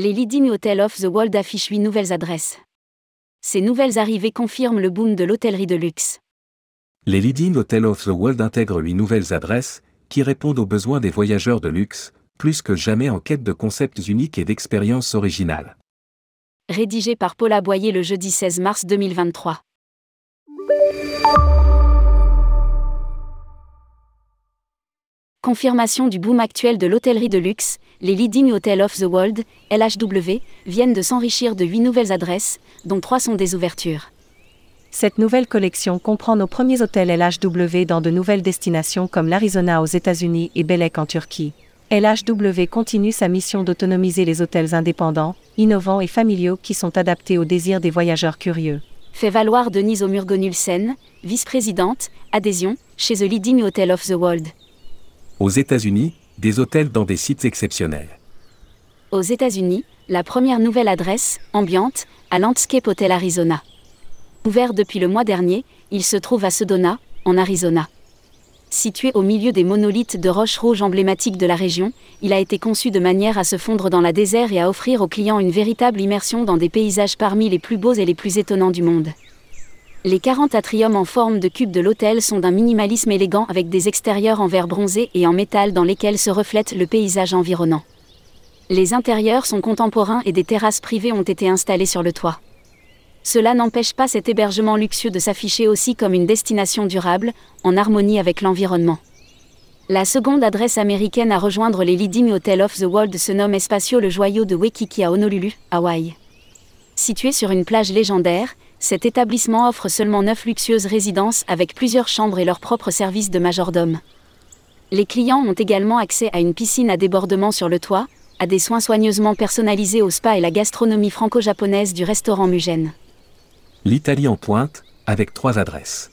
Les Leading Hotels of the World affichent 8 nouvelles adresses. Ces nouvelles arrivées confirment le boom de l'hôtellerie de luxe. Les Leading Hotels of the World intègrent 8 nouvelles adresses, qui répondent aux besoins des voyageurs de luxe, plus que jamais en quête de concepts uniques et d'expériences originales. Rédigé par Paula Boyer le jeudi 16 mars 2023. Confirmation du boom actuel de l'hôtellerie de luxe, les Leading Hotels of the World, LHW, viennent de s'enrichir de 8 nouvelles adresses, dont 3 sont des ouvertures. Cette nouvelle collection comprend nos premiers hôtels LHW dans de nouvelles destinations comme l'Arizona aux États-Unis et Belek en Turquie. LHW continue sa mission d'autonomiser les hôtels indépendants, innovants et familiaux qui sont adaptés aux désirs des voyageurs curieux. Fait valoir Denise Omurgonulsen, vice-présidente, adhésion, chez The Leading Hotel of the World. Aux États-Unis, des hôtels dans des sites exceptionnels. Aux États-Unis, la première nouvelle adresse, ambiante, à Landscape Hotel Arizona. Ouvert depuis le mois dernier, il se trouve à Sedona, en Arizona. Situé au milieu des monolithes de roches rouges emblématiques de la région, il a été conçu de manière à se fondre dans la désert et à offrir aux clients une véritable immersion dans des paysages parmi les plus beaux et les plus étonnants du monde. Les 40 atriums en forme de cube de l'hôtel sont d'un minimalisme élégant avec des extérieurs en verre bronzé et en métal dans lesquels se reflète le paysage environnant. Les intérieurs sont contemporains et des terrasses privées ont été installées sur le toit. Cela n'empêche pas cet hébergement luxueux de s'afficher aussi comme une destination durable, en harmonie avec l'environnement. La seconde adresse américaine à rejoindre les Leading Hotels of the World se nomme Espacio le Joyau de Waikiki à Honolulu, Hawaï. Situé sur une plage légendaire, cet établissement offre seulement 9 luxueuses résidences avec plusieurs chambres et leur propre service de majordome. Les clients ont également accès à une piscine à débordement sur le toit, à des soins soigneusement personnalisés au spa et la gastronomie franco-japonaise du restaurant Mugen. L'Italie en pointe, avec trois adresses.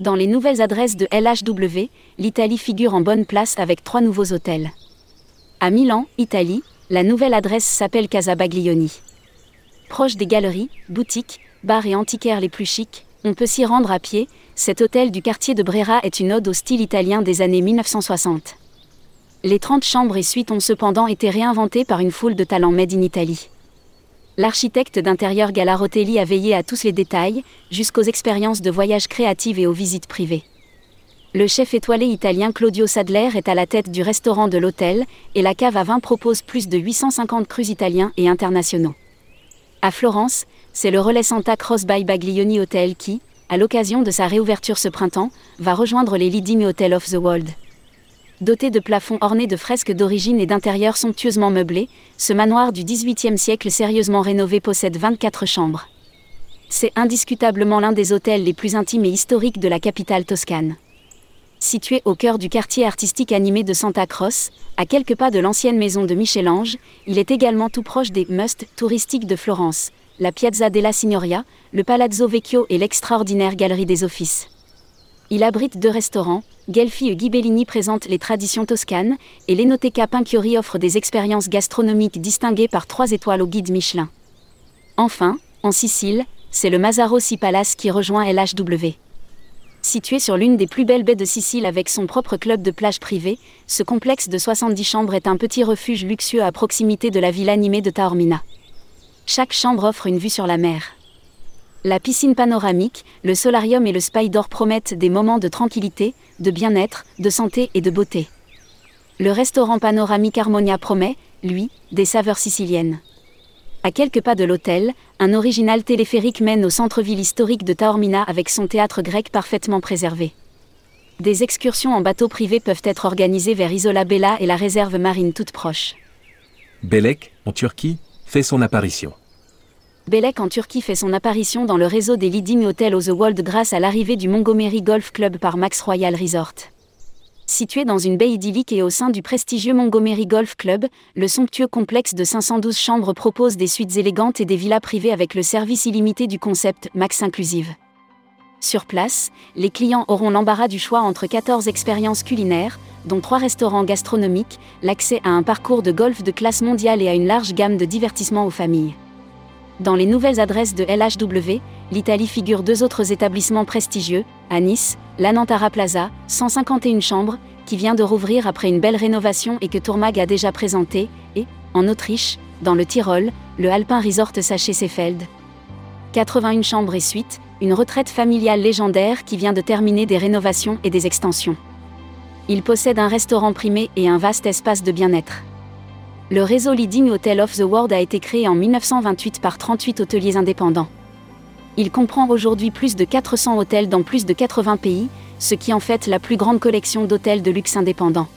Dans les nouvelles adresses de LHW, l'Italie figure en bonne place avec trois nouveaux hôtels. À Milan, Italie, la nouvelle adresse s'appelle Casa Baglioni. Proche des galeries, boutiques, bars et antiquaires les plus chics, on peut s'y rendre à pied, cet hôtel du quartier de Brera est une ode au style italien des années 1960. Les 30 chambres et suites ont cependant été réinventées par une foule de talents made in Italy. L'architecte d'intérieur Galarotelli a veillé à tous les détails, jusqu'aux expériences de voyage créatives et aux visites privées. Le chef étoilé italien Claudio Sadler est à la tête du restaurant de l'hôtel, et la cave à vin propose plus de 850 crus italiens et internationaux. À Florence, c'est le relais Santa Cross by Baglioni Hotel qui, à l'occasion de sa réouverture ce printemps, va rejoindre les Leading Hotels of the World. Doté de plafonds ornés de fresques d'origine et d'intérieurs somptueusement meublés, ce manoir du XVIIIe siècle sérieusement rénové possède 24 chambres. C'est indiscutablement l'un des hôtels les plus intimes et historiques de la capitale toscane. Situé au cœur du quartier artistique animé de Santa Croce, à quelques pas de l'ancienne maison de Michel-Ange, il est également tout proche des must touristiques de Florence, la Piazza della Signoria, le Palazzo Vecchio et l'extraordinaire Galerie des Offices. Il abrite deux restaurants, Gelfi et Ghibellini présentent les traditions toscanes, et l'Enoteca Pinchiori offre des expériences gastronomiques distinguées par trois étoiles au guide Michelin. Enfin, en Sicile, c'est le Mazzaro Si Palace qui rejoint LHW. Situé sur l'une des plus belles baies de Sicile avec son propre club de plage privée, ce complexe de 70 chambres est un petit refuge luxueux à proximité de la ville animée de Taormina. Chaque chambre offre une vue sur la mer. La piscine panoramique, le solarium et le spider promettent des moments de tranquillité, de bien-être, de santé et de beauté. Le restaurant panoramique Harmonia promet, lui, des saveurs siciliennes. À quelques pas de l'hôtel, un original téléphérique mène au centre-ville historique de Taormina avec son théâtre grec parfaitement préservé. Des excursions en bateau privé peuvent être organisées vers Isola Bella et la réserve marine toute proche. Belek, en Turquie, fait son apparition. Belek en Turquie fait son apparition dans le réseau des Leading Hotels of the World grâce à l'arrivée du Montgomery Golf Club par Max Royal Resort. Situé dans une baie idyllique et au sein du prestigieux Montgomery Golf Club, le somptueux complexe de 512 chambres propose des suites élégantes et des villas privées avec le service illimité du concept Max Inclusive. Sur place, les clients auront l'embarras du choix entre 14 expériences culinaires, dont 3 restaurants gastronomiques, l'accès à un parcours de golf de classe mondiale et à une large gamme de divertissements aux familles. Dans les nouvelles adresses de LHW, l'Italie figure deux autres établissements prestigieux, à Nice, l'Anantara Plaza, 151 chambres, qui vient de rouvrir après une belle rénovation et que Tourmag a déjà présenté, et, en Autriche, dans le Tyrol, le Alpin Resort Sachse-Seefeld. 81 chambres et suites, une retraite familiale légendaire qui vient de terminer des rénovations et des extensions. Il possède un restaurant primé et un vaste espace de bien-être. Le réseau Leading Hotel of the World a été créé en 1928 par 38 hôteliers indépendants. Il comprend aujourd'hui plus de 400 hôtels dans plus de 80 pays, ce qui en fait la plus grande collection d'hôtels de luxe indépendants.